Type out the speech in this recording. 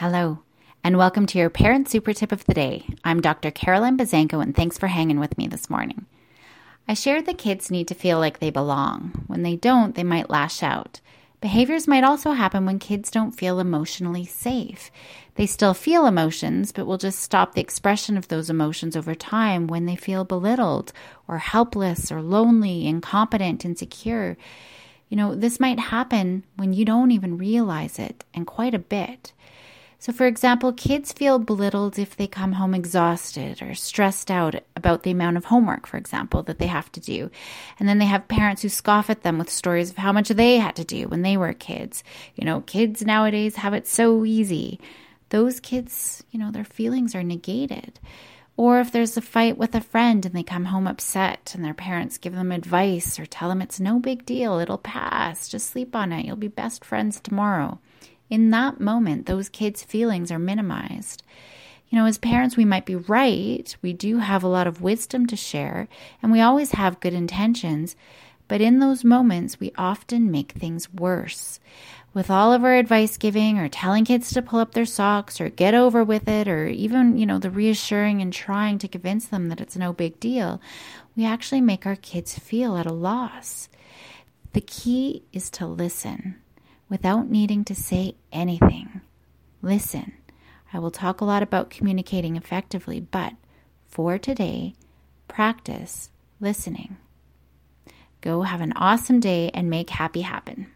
Hello, and welcome to your Parent Super Tip of the Day. I'm Dr. Carolyn Buzanko, and thanks for hanging with me this morning. I shared that kids need to feel like they belong. When they don't, they might lash out. Behaviors might also happen when kids don't feel emotionally safe. They still feel emotions, but will just stop the expression of those emotions over time when they feel belittled or helpless or lonely, incompetent, insecure. You know, this might happen when you don't even realize it, and quite a bit. So, for example, kids feel belittled if they come home exhausted or stressed out about the amount of homework, for example, that they have to do. And then they have parents who scoff at them with stories of how much they had to do when they were kids. You know, kids nowadays have it so easy. Those kids, you know, their feelings are negated. Or if there's a fight with a friend and they come home upset and their parents give them advice or tell them it's no big deal, it'll pass, just sleep on it, you'll be best friends tomorrow in that moment, those kids' feelings are minimized. You know, as parents, we might be right. We do have a lot of wisdom to share, and we always have good intentions. But in those moments, we often make things worse. With all of our advice giving or telling kids to pull up their socks or get over with it, or even, you know, the reassuring and trying to convince them that it's no big deal, we actually make our kids feel at a loss. The key is to listen without needing to say anything. Listen. I will talk a lot about communicating effectively, but for today, practice listening. Go have an awesome day and make happy happen.